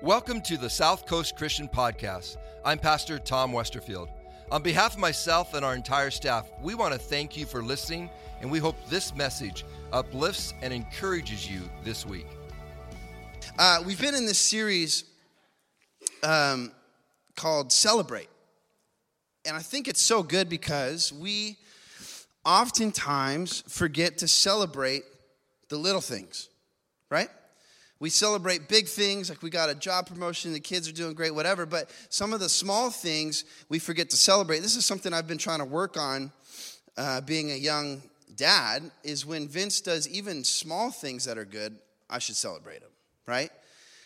Welcome to the South Coast Christian Podcast. I'm Pastor Tom Westerfield. On behalf of myself and our entire staff, we want to thank you for listening, and we hope this message uplifts and encourages you this week. Uh, we've been in this series um, called Celebrate. And I think it's so good because we oftentimes forget to celebrate the little things, right? We celebrate big things like we got a job promotion, the kids are doing great, whatever, but some of the small things we forget to celebrate. This is something I've been trying to work on uh, being a young dad, is when Vince does even small things that are good, I should celebrate him, right?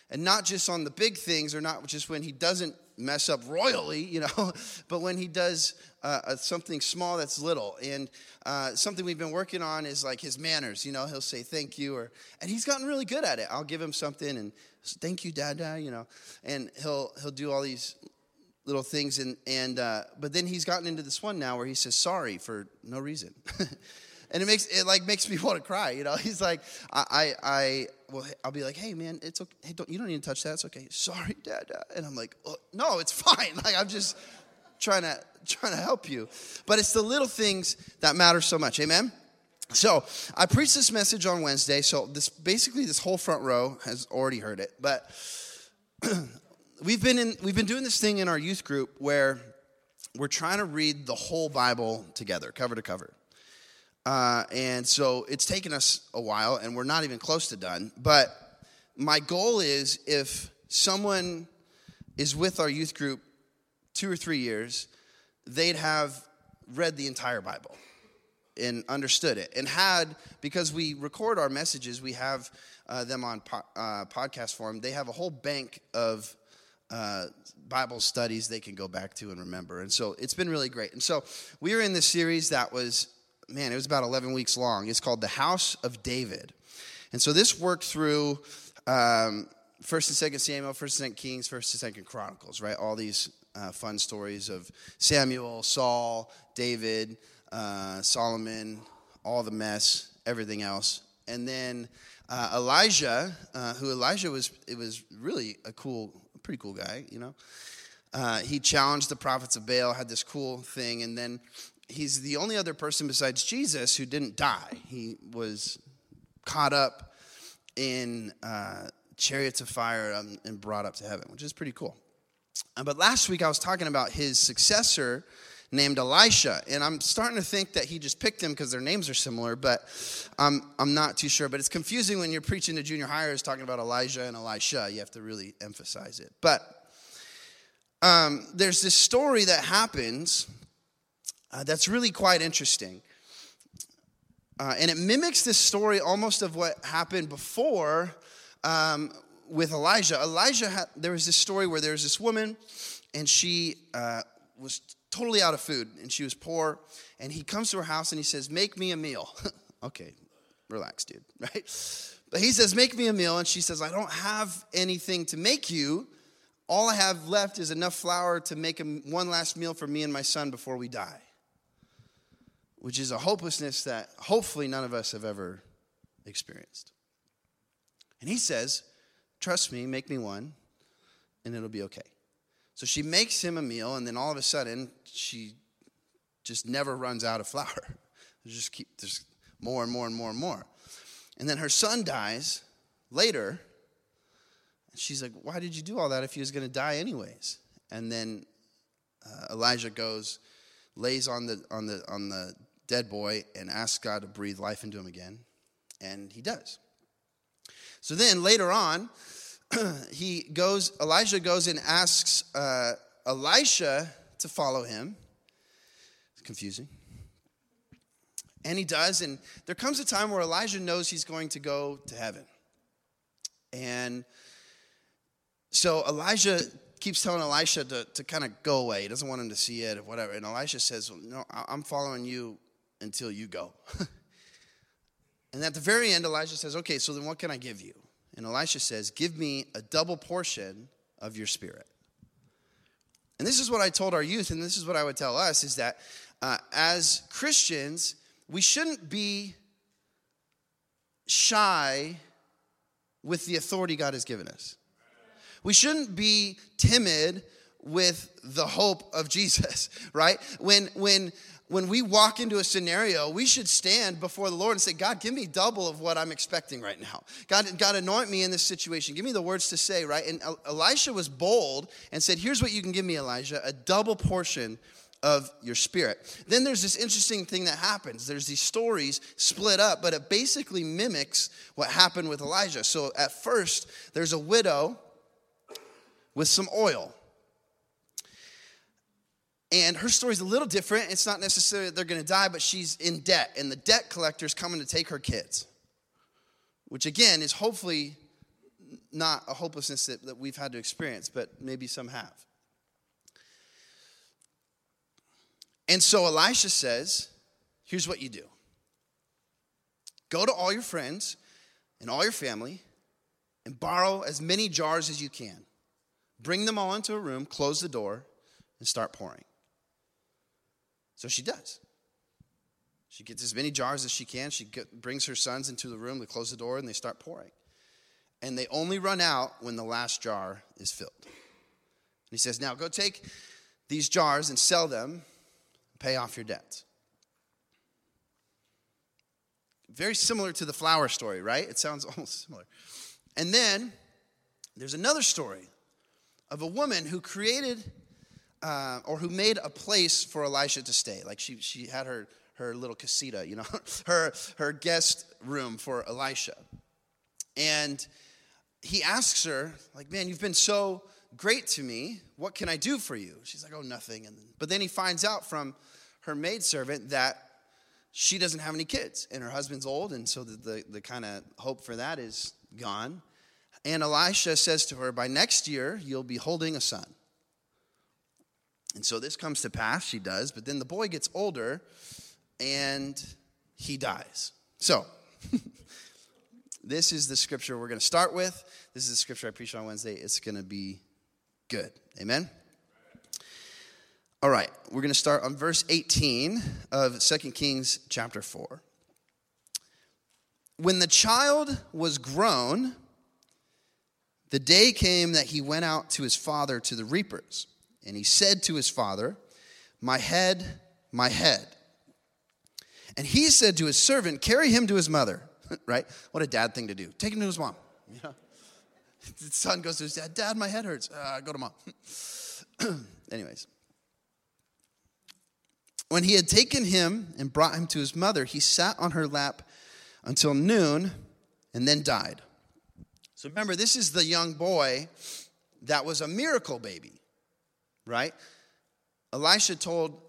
And not just on the big things or not just when he doesn't mess up royally, you know, but when he does uh, something small that's little. And uh, something we've been working on is like his manners. You know, he'll say thank you, or and he's gotten really good at it. I'll give him something and thank you, Dada. You know, and he'll he'll do all these little things and and uh, but then he's gotten into this one now where he says sorry for no reason. and it makes it like makes me want to cry. You know, he's like, I, I, I well, I'll be like, hey man, it's okay. Hey, don't you don't need to touch that. It's okay. Sorry, dad. And I'm like, oh, no, it's fine. Like I'm just trying to trying to help you. But it's the little things that matter so much. Amen. So I preached this message on Wednesday. So this basically this whole front row has already heard it, but. we've been in we've been doing this thing in our youth group where we're trying to read the whole Bible together, cover to cover. Uh, and so it's taken us a while, and we're not even close to done. But my goal is if someone is with our youth group two or three years, they'd have read the entire Bible and understood it and had because we record our messages we have uh, them on po- uh, podcast form they have a whole bank of uh, bible studies they can go back to and remember and so it's been really great and so we were in this series that was man, it was about 11 weeks long. It's called The House of David. And so this worked through um, 1st and 2nd Samuel, 1st and 2nd Kings, 1st and 2nd Chronicles, right? All these uh, fun stories of Samuel, Saul, David, uh, Solomon, all the mess, everything else. And then uh, Elijah, uh, who Elijah was, it was really a cool, pretty cool guy, you know. Uh, he challenged the prophets of Baal, had this cool thing, and then he's the only other person besides Jesus who didn't die. He was caught up in uh, chariots of fire um, and brought up to heaven, which is pretty cool. Uh, but last week I was talking about his successor named Elisha, and I'm starting to think that he just picked him because their names are similar, but I'm, I'm not too sure. But it's confusing when you're preaching to junior hires talking about Elijah and Elisha. You have to really emphasize it. But um, there's this story that happens uh, that's really quite interesting. Uh, and it mimics this story almost of what happened before um, with Elijah. Elijah, there was this story where there was this woman, and she uh, was totally out of food, and she was poor. And he comes to her house and he says, Make me a meal. okay, relax, dude, right? But he says, Make me a meal. And she says, I don't have anything to make you. All I have left is enough flour to make a, one last meal for me and my son before we die which is a hopelessness that hopefully none of us have ever experienced. And he says, Trust me, make me one, and it'll be okay. So she makes him a meal, and then all of a sudden, she just never runs out of flour. Just keep there's more and more and more and more. And then her son dies later. And she's like, Why did you do all that if he was going to die anyways? And then uh, Elijah goes, lays on the on the on the dead boy and asks God to breathe life into him again. And he does. So then later on, he goes, Elijah goes and asks uh, Elisha to follow him. It's confusing. And he does. And there comes a time where Elijah knows he's going to go to heaven. And so Elijah keeps telling Elisha to, to kind of go away. He doesn't want him to see it or whatever. And Elisha says, well, No, I'm following you until you go. and at the very end, Elijah says, Okay, so then what can I give you? And Elisha says, Give me a double portion of your spirit. And this is what I told our youth, and this is what I would tell us is that uh, as Christians, we shouldn't be shy with the authority God has given us. We shouldn't be timid with the hope of Jesus, right? When when when we walk into a scenario, we should stand before the Lord and say, God, give me double of what I'm expecting right now. God, God, anoint me in this situation. Give me the words to say, right? And Elisha was bold and said, Here's what you can give me, Elijah a double portion of your spirit. Then there's this interesting thing that happens. There's these stories split up, but it basically mimics what happened with Elijah. So at first, there's a widow with some oil. And her story's a little different. It's not necessarily that they're going to die, but she's in debt, and the debt collector's coming to take her kids, which again is hopefully not a hopelessness that, that we've had to experience, but maybe some have. And so Elisha says, Here's what you do go to all your friends and all your family and borrow as many jars as you can. Bring them all into a room, close the door, and start pouring. So she does. She gets as many jars as she can. She get, brings her sons into the room, they close the door, and they start pouring. And they only run out when the last jar is filled. And he says, Now go take these jars and sell them, pay off your debts. Very similar to the flour story, right? It sounds almost similar. And then there's another story of a woman who created uh, or who made a place for Elisha to stay. Like she, she had her, her little casita, you know, her, her guest room for Elisha. And he asks her, like, man, you've been so great to me. What can I do for you? She's like, oh, nothing. And, but then he finds out from her maidservant that she doesn't have any kids and her husband's old. And so the, the, the kind of hope for that is gone. And Elisha says to her, by next year, you'll be holding a son. And so this comes to pass, she does, but then the boy gets older and he dies. So, this is the scripture we're going to start with. This is the scripture I preach on Wednesday. It's going to be good. Amen? All right, we're going to start on verse 18 of 2 Kings chapter 4. When the child was grown, the day came that he went out to his father to the reapers. And he said to his father, My head, my head. And he said to his servant, Carry him to his mother. right? What a dad thing to do. Take him to his mom. Know? The son goes to his dad, Dad, my head hurts. Uh, go to mom. Anyways. When he had taken him and brought him to his mother, he sat on her lap until noon and then died. So remember, this is the young boy that was a miracle baby right? Elisha told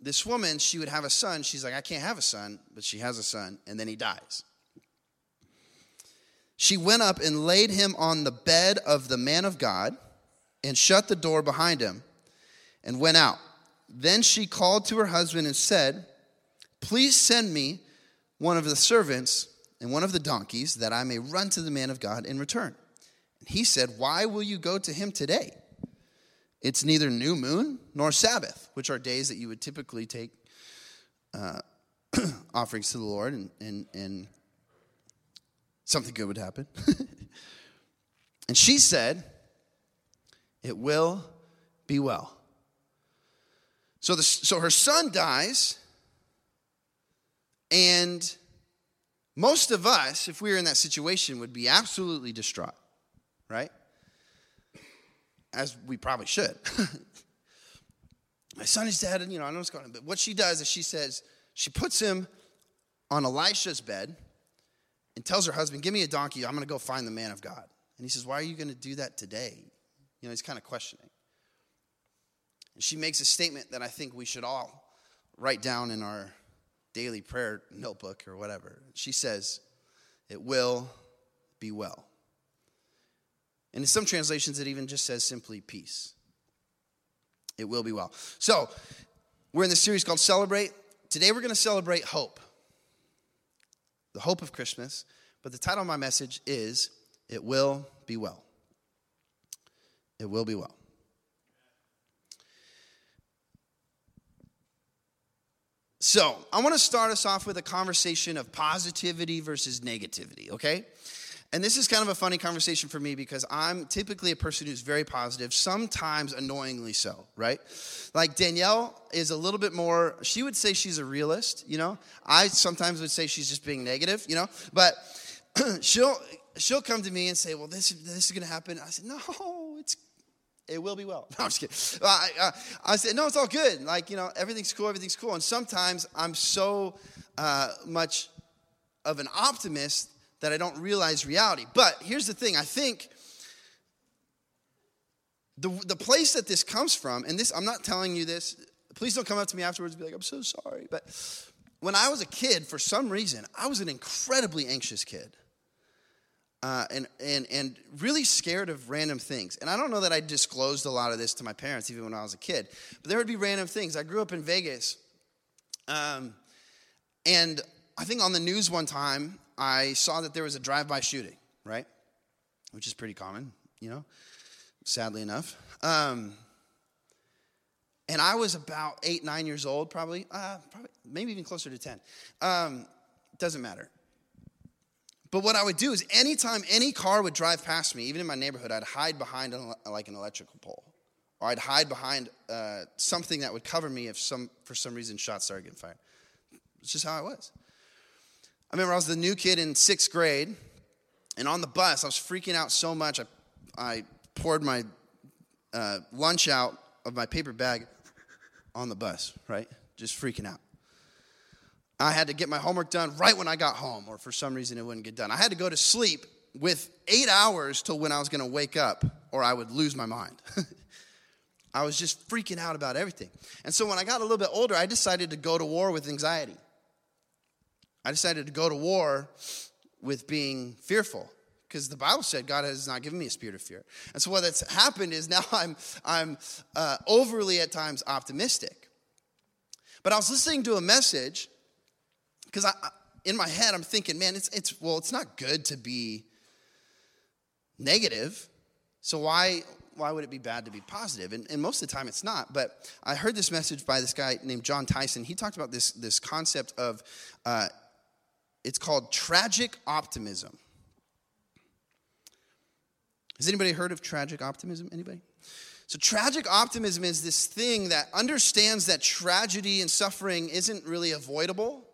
this woman she would have a son. She's like, I can't have a son, but she has a son, and then he dies. She went up and laid him on the bed of the man of God and shut the door behind him and went out. Then she called to her husband and said, Please send me one of the servants and one of the donkeys that I may run to the man of God in return. And he said, Why will you go to him today? It's neither new moon nor Sabbath, which are days that you would typically take uh, offerings to the Lord and, and, and something good would happen. and she said, It will be well. So, the, so her son dies, and most of us, if we were in that situation, would be absolutely distraught, right? As we probably should. My son is dead, and you know, I know what's going on. But what she does is she says, she puts him on Elisha's bed and tells her husband, Give me a donkey, I'm going to go find the man of God. And he says, Why are you going to do that today? You know, he's kind of questioning. And she makes a statement that I think we should all write down in our daily prayer notebook or whatever. She says, It will be well. And in some translations, it even just says simply peace. It will be well. So, we're in this series called Celebrate. Today, we're going to celebrate hope, the hope of Christmas. But the title of my message is It Will Be Well. It will be well. So, I want to start us off with a conversation of positivity versus negativity, okay? And this is kind of a funny conversation for me because I'm typically a person who's very positive, sometimes annoyingly so, right? Like Danielle is a little bit more, she would say she's a realist, you know? I sometimes would say she's just being negative, you know? But she'll she'll come to me and say, "Well, this this is going to happen." I said, "No, it's it will be well." No, I'm just kidding. I, I, I said, "No, it's all good. Like you know, everything's cool. Everything's cool." And sometimes I'm so uh, much of an optimist that I don't realize reality. But here's the thing: I think. The, the place that this comes from, and this, I'm not telling you this, please don't come up to me afterwards and be like, I'm so sorry. But when I was a kid, for some reason, I was an incredibly anxious kid uh, and, and, and really scared of random things. And I don't know that I disclosed a lot of this to my parents even when I was a kid, but there would be random things. I grew up in Vegas, um, and I think on the news one time, I saw that there was a drive by shooting, right? Which is pretty common, you know, sadly enough. Um, and I was about eight, nine years old, probably, uh, probably maybe even closer to 10. Um, doesn't matter. But what I would do is anytime any car would drive past me, even in my neighborhood, I'd hide behind an, like an electrical pole. Or I'd hide behind uh, something that would cover me if some, for some reason shots started getting fired. It's just how I was. I remember I was the new kid in sixth grade, and on the bus, I was freaking out so much, I, I poured my uh, lunch out of my paper bag on the bus, right? Just freaking out. I had to get my homework done right when I got home, or for some reason it wouldn't get done. I had to go to sleep with eight hours till when I was to wake up, or I would lose my mind. I was just freaking out about everything. And so when I got a little bit older, I decided to go to war with anxiety. I decided to go to war with being fearful because the Bible said God has not given me a spirit of fear. And so what that's happened is now I'm, I'm uh, overly at times optimistic. But I was listening to a message because I, in my head, I'm thinking, man, it's, it's, well, it's not good to be negative. So why, why would it be bad to be positive? And, and most of the time it's not. But I heard this message by this guy named Jon Tyson. He talked about this, this concept of, uh, it's called tragic optimism. Has anybody heard of tragic optimism? Anybody? So, tragic optimism is this thing that understands that tragedy and suffering isn't really avoidable,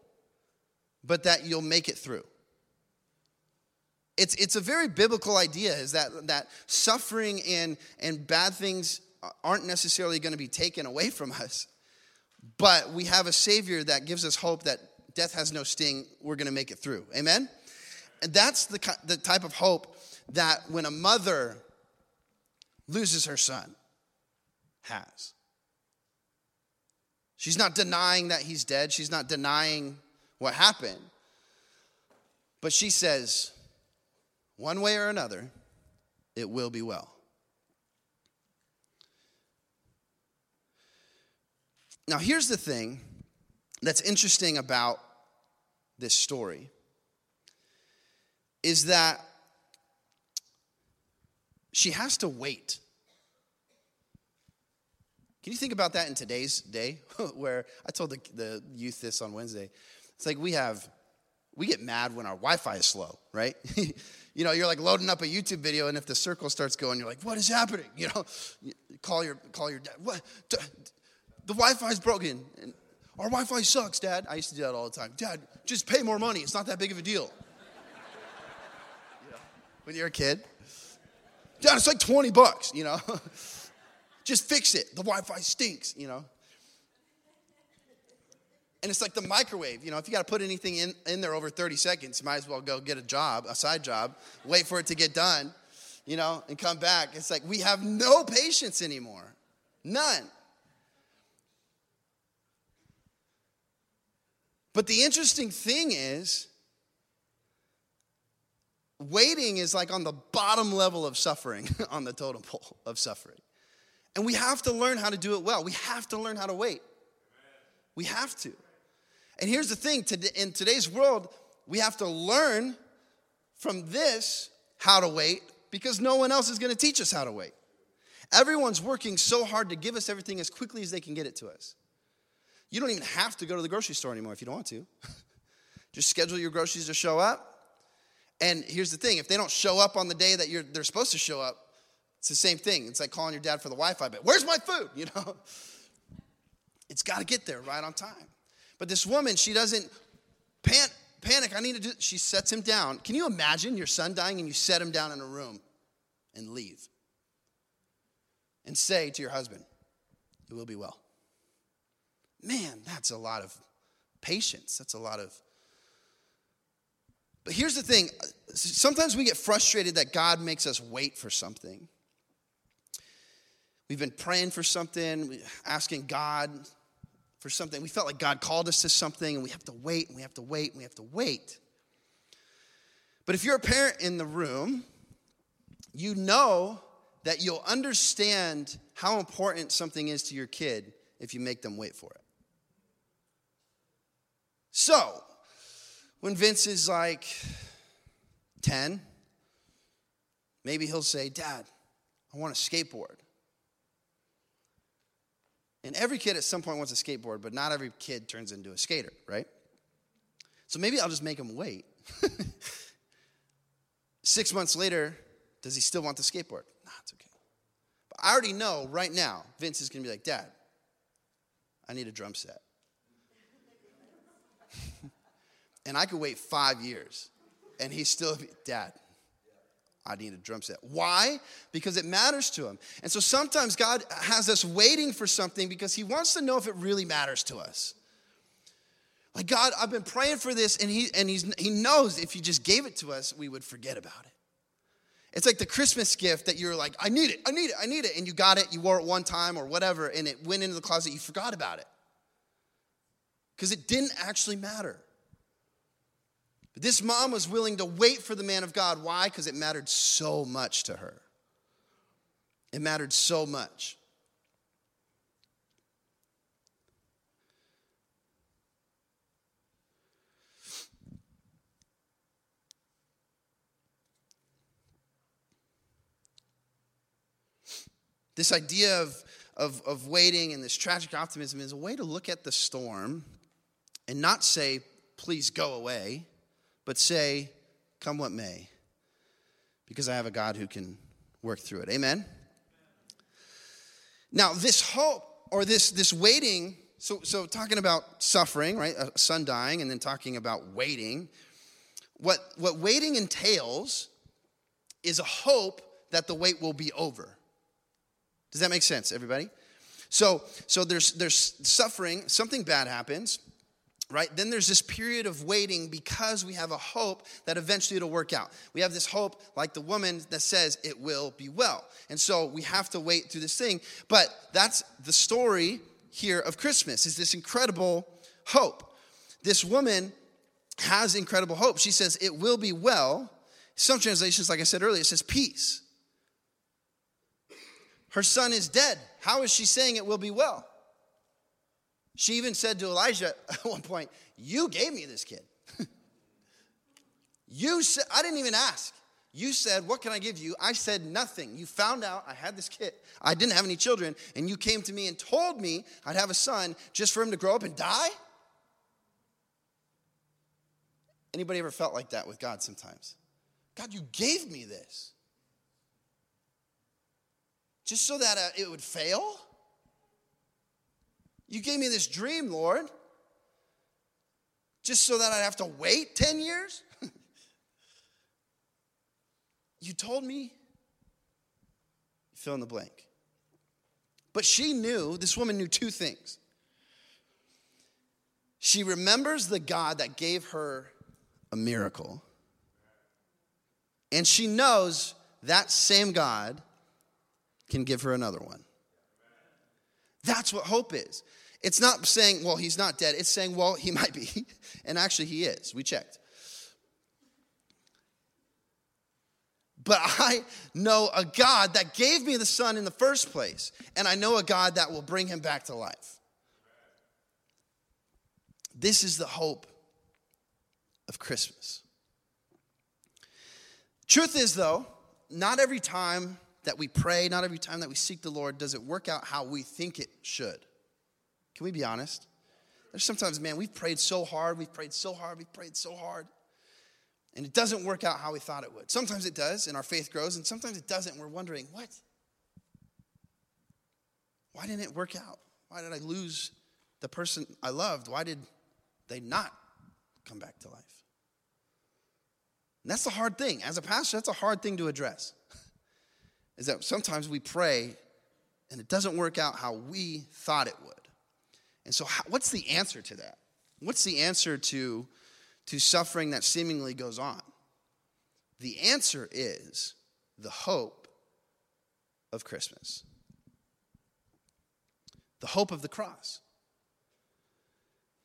but that you'll make it through. It's, it's a very biblical idea is that, that suffering and, and bad things aren't necessarily going to be taken away from us, but we have a Savior that gives us hope that death has no sting, we're going to make it through. Amen? And that's the, the type of hope that when a mother loses her son, has. She's not denying that he's dead. She's not denying what happened. But she says, one way or another, it will be well. Now, here's the thing that's interesting about this story is that she has to wait. Can you think about that in today's day? Where I told the, the youth this on Wednesday. It's like we have, we get mad when our Wi Fi is slow, right? you know, you're like loading up a YouTube video, and if the circle starts going, you're like, what is happening? You know, call your, call your dad. What? The Wi Fi is broken. And our Wi Fi sucks, Dad. I used to do that all the time. Dad, just pay more money. It's not that big of a deal. when you're a kid, Dad, it's like 20 bucks, you know. just fix it. The Wi Fi stinks, you know. And it's like the microwave. You know, if you got to put anything in, in there over 30 seconds, you might as well go get a job, a side job, wait for it to get done, you know, and come back. It's like we have no patience anymore. None. But the interesting thing is, waiting is like on the bottom level of suffering, on the totem pole of suffering. And we have to learn how to do it well. We have to learn how to wait. We have to. And here's the thing in today's world, we have to learn from this how to wait because no one else is going to teach us how to wait. Everyone's working so hard to give us everything as quickly as they can get it to us. You don't even have to go to the grocery store anymore if you don't want to. Just schedule your groceries to show up And here's the thing if they don't show up on the day that you're, they're supposed to show up, it's the same thing. It's like calling your dad for the Wi Fi bill. Where's my food? You know? It's got to get there right on time. But this woman, she doesn't pan- panic. I need to do. She sets him down. Can you imagine your son dying and you set him down in a room and leave and say to your husband, "It will be well." That's a lot of patience. That's a lot of. But here's the thing sometimes we get frustrated that God makes us wait for something. We've been praying for something, asking God for something. We felt like God called us to something, and we have to wait, and we have to wait, and we have to wait. But if you're a parent in the room, you know that you'll understand how important something is to your kid if you make them wait for it. So, when Vince is like 10, maybe he'll say, Dad, I want a skateboard. And every kid at some point wants a skateboard, but not every kid turns into a skater, right? So maybe I'll just make him wait. Six months later, does he still want the skateboard? Nah, it's okay. But I already know right now, Vince is gonna be like, Dad, I need a drum set. And I could wait five years, and he's still, Dad, I need a drum set. Why? Because it matters to him. And so sometimes God has us waiting for something because he wants to know if it really matters to us. Like, God, I've been praying for this, and he, and he's, he knows if he just gave it to us, we would forget about it. It's like the Christmas gift that you're like, I need it, I need it, I need it. And you got it, you wore it one time or whatever, and it went into the closet, you forgot about it. Because it didn't actually matter. But this mom was willing to wait for the man of God. Why? Because it mattered so much to her. It mattered so much. This idea of, of, of waiting and this tragic optimism is a way to look at the storm and not say, please go away, but say, Come what may, because I have a God who can work through it. Amen? Now, this hope or this, this waiting, so, so talking about suffering, right? A son dying, and then talking about waiting. What, what waiting entails is a hope that the wait will be over. Does that make sense, everybody? So, so there's, there's suffering, something bad happens right? Then there's this period of waiting because we have a hope that eventually it'll work out. We have this hope, like the woman that says it will be well. And so we have to wait through this thing. But that's the story here of Christmas, is this incredible hope. This woman has incredible hope. She says, It will be well. Some translations, like I said earlier, it says peace. Her son is dead. How is she saying it will be well? She even said to Elijah at one point, You gave me this kid. you said, I didn't even ask. You said, What can I give you? I said nothing. You found out I had this kid. I didn't have any children, and you came to me and told me I'd have a son just for him to grow up and die? Anybody ever felt like that with God sometimes? God, you gave me this. Just so that uh, it would fail? You gave me this dream, Lord, just so that I'd have to wait 10 years? you told me. Fill in the blank. But she knew, this woman knew two things. She remembers the God that gave her a miracle, and she knows that same God can give her another one. That's what hope is. It's not saying, well, he's not dead. It's saying, well, he might be. And actually, he is. We checked. But I know a God that gave me the Son in the first place. And I know a God that will bring him back to life. This is the hope of Christmas. Truth is, though, not every time that we pray, not every time that we seek the Lord, does it work out how we think it should. Can we be honest? There's sometimes, man, we've prayed so hard, we've prayed so hard, we've prayed so hard. and it doesn't work out how we thought it would. Sometimes it does, and our faith grows, and sometimes it doesn't, we're wondering, what? Why didn't it work out? Why did I lose the person I loved? Why did they not come back to life? And that's the hard thing. As a pastor, that's a hard thing to address. Is that sometimes we pray and it doesn't work out how we thought it would. And so, how, what's the answer to that? What's the answer to, to suffering that seemingly goes on? The answer is the hope of Christmas, the hope of the cross.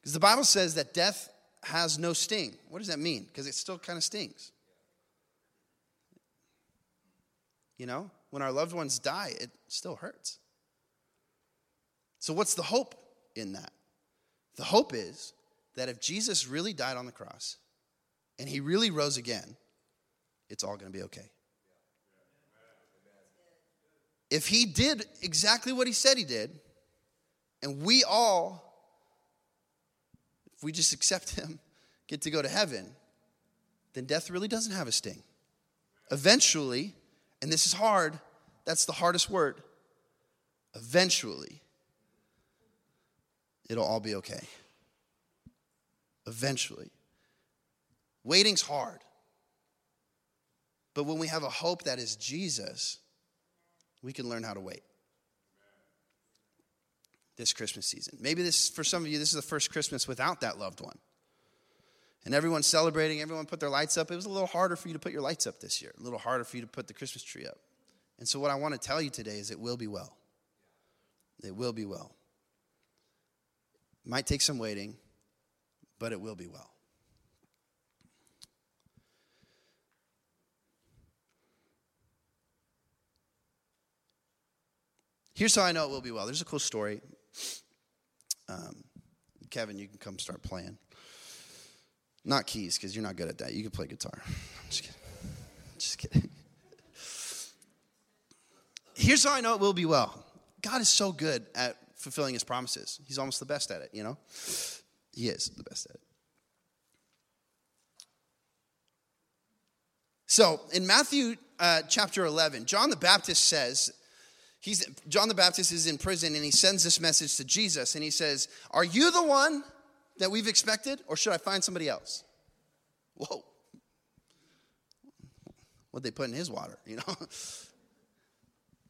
Because the Bible says that death has no sting. What does that mean? Because it still kind of stings. You know, when our loved ones die, it still hurts. So, what's the hope in that? The hope is that if Jesus really died on the cross and he really rose again, it's all going to be okay. If he did exactly what he said he did, and we all, if we just accept him, get to go to heaven, then death really doesn't have a sting. Eventually, and this is hard, that's the hardest word. Eventually, it'll all be okay. Eventually. Waiting's hard. But when we have a hope that is Jesus, we can learn how to wait. This Christmas season. Maybe this, for some of you, this is the first Christmas without that loved one. And everyone's celebrating, everyone put their lights up. It was a little harder for you to put your lights up this year, a little harder for you to put the Christmas tree up. And so, what I want to tell you today is it will be well. It will be well. Might take some waiting, but it will be well. Here's how I know it will be well. There's a cool story. Um, Kevin, you can come start playing. Not keys, because you're not good at that. You can play guitar. I'm Just kidding. Just kidding. Here's how I know it will be well God is so good at fulfilling his promises. He's almost the best at it, you know? He is the best at it. So in Matthew uh, chapter 11, John the Baptist says, he's, John the Baptist is in prison and he sends this message to Jesus and he says, Are you the one that we've expected or should I find somebody else? Whoa. What they put in his water, you know?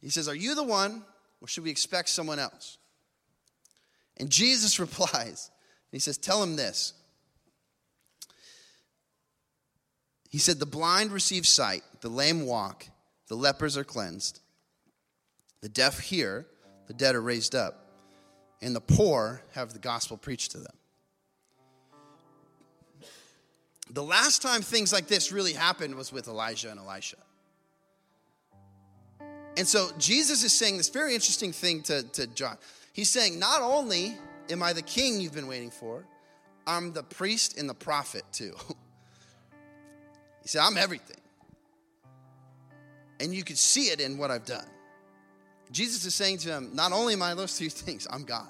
He says, Are you the one, or should we expect someone else? And Jesus replies, and He says, Tell him this. He said, The blind receive sight, the lame walk, the lepers are cleansed, the deaf hear, the dead are raised up, and the poor have the gospel preached to them. The last time things like this really happened was with Elijah and Elisha. And so Jesus is saying this very interesting thing to, to John. He's saying, Not only am I the king you've been waiting for, I'm the priest and the prophet too. he said, I'm everything. And you can see it in what I've done. Jesus is saying to him, Not only am I those three things, I'm God.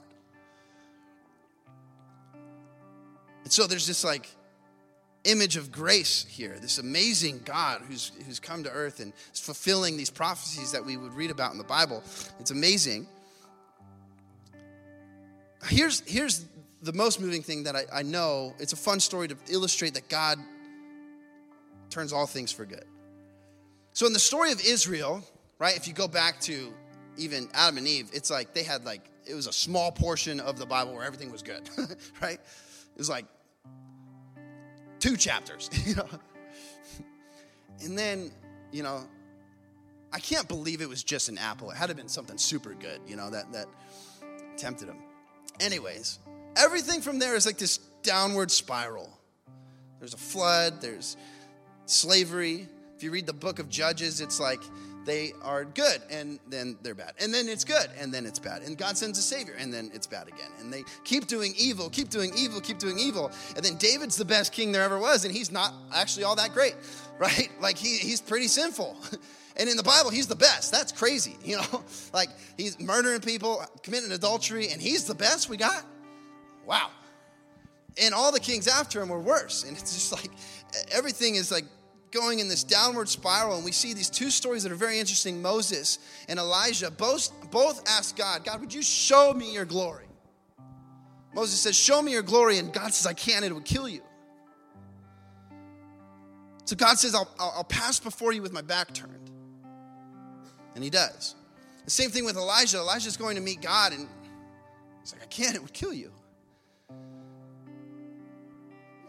And so there's this like image of grace here, this amazing God who's, who's come to earth and is fulfilling these prophecies that we would read about in the Bible. It's amazing. Here's, here's the most moving thing that I, I know. It's a fun story to illustrate that God turns all things for good. So, in the story of Israel, right, if you go back to even Adam and Eve, it's like they had like, it was a small portion of the Bible where everything was good, right? It was like two chapters, you know. And then, you know, I can't believe it was just an apple. It had to have been something super good, you know, that that tempted him. Anyways, everything from there is like this downward spiral. There's a flood, there's slavery. If you read the book of Judges, it's like they are good and then they're bad. And then it's good and then it's bad. And God sends a savior and then it's bad again. And they keep doing evil, keep doing evil, keep doing evil. And then David's the best king there ever was and he's not actually all that great, right? Like he, he's pretty sinful. And in the Bible, he's the best. That's crazy, you know? Like he's murdering people, committing adultery, and he's the best we got? Wow. And all the kings after him were worse. And it's just like everything is like going in this downward spiral, and we see these two stories that are very interesting Moses and Elijah. Both, both ask God, God, would you show me your glory? Moses says, Show me your glory, and God says, I can't, it would kill you. So God says, I'll, I'll, pass before you with my back turned. And he does. The same thing with Elijah. Elijah's going to meet God, and he's like, I can't, it would kill you.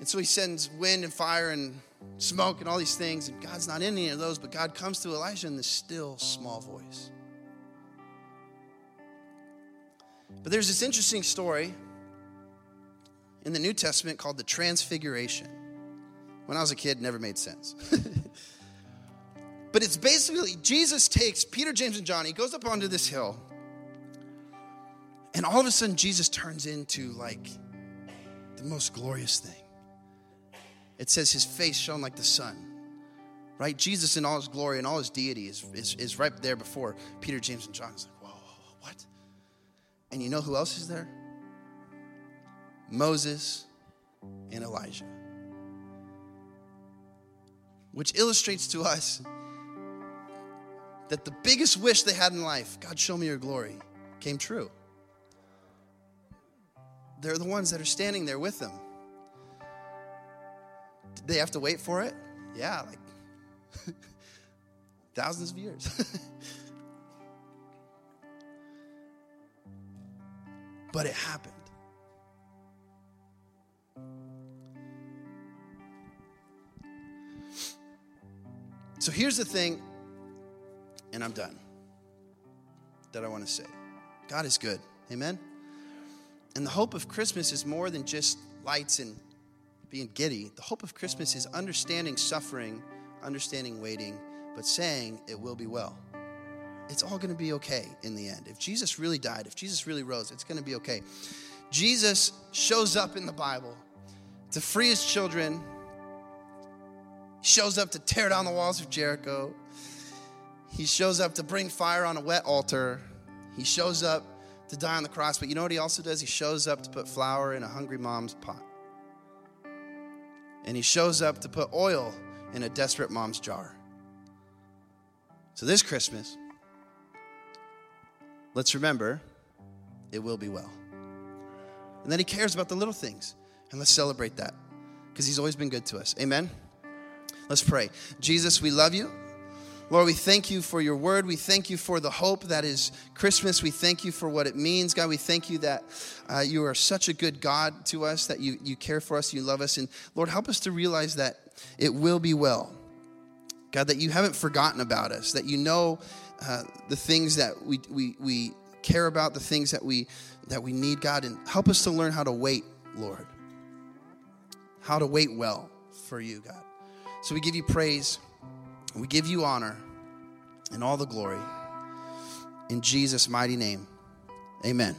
And so he sends wind and fire and smoke and all these things, and God's not in any of those, but God comes to Elijah in this still small voice. But there's this interesting story in the New Testament called the Transfiguration. When I was a kid, it never made sense. but it's basically Jesus takes Peter, James, and John, he goes up onto this hill, and all of a sudden, Jesus turns into like the most glorious thing it says his face shone like the sun. Right? Jesus in all his glory and all his deity is, is, is right there before Peter, James, and John. It's like, whoa, whoa, whoa, what? And you know who else is there? Moses and Elijah. Which illustrates to us that the biggest wish they had in life, God, show me your glory, came true. They're the ones that are standing there with them. Did they have to wait for it? Yeah, like thousands of years. but it happened. So here's the thing, and I'm done, that I want to say God is good. Amen? And the hope of Christmas is more than just lights and being giddy. The hope of Christmas is understanding suffering, understanding waiting, but saying it will be well. It's all going to be okay in the end. If Jesus really died, if Jesus really rose, it's going to be okay. Jesus shows up in the Bible to free his children, he shows up to tear down the walls of Jericho. He shows up to bring fire on a wet altar. He shows up to die on the cross. But you know what he also does? He shows up to put flour in a hungry mom's pot and he shows up to put oil in a desperate mom's jar. So this Christmas, let's remember it will be well. And then he cares about the little things. And let's celebrate that because he's always been good to us. Amen. Let's pray. Jesus, we love you. Lord, we thank you for your word. We thank you for the hope that is Christmas. We thank you for what it means. God, we thank you that uh, you are such a good God to us, that you, you care for us, you love us. And Lord, help us to realize that it will be well. God, that you haven't forgotten about us, that you know uh, the things that we, we, we care about, the things that we, that we need, God. And help us to learn how to wait, Lord. How to wait well for you, God. So we give you praise. We give you honor and all the glory. In Jesus' mighty name, amen.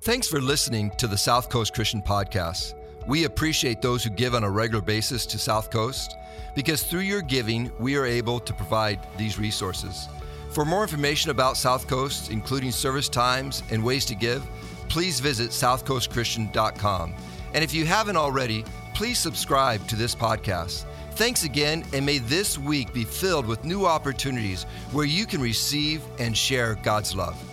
Thanks for listening to the South Coast Christian Podcast. We appreciate those who give on a regular basis to South Coast because through your giving, we are able to provide these resources. For more information about South Coast, including service times and ways to give, please visit southcoastchristian.com. And if you haven't already, please subscribe to this podcast. Thanks again, and may this week be filled with new opportunities where you can receive and share God's love.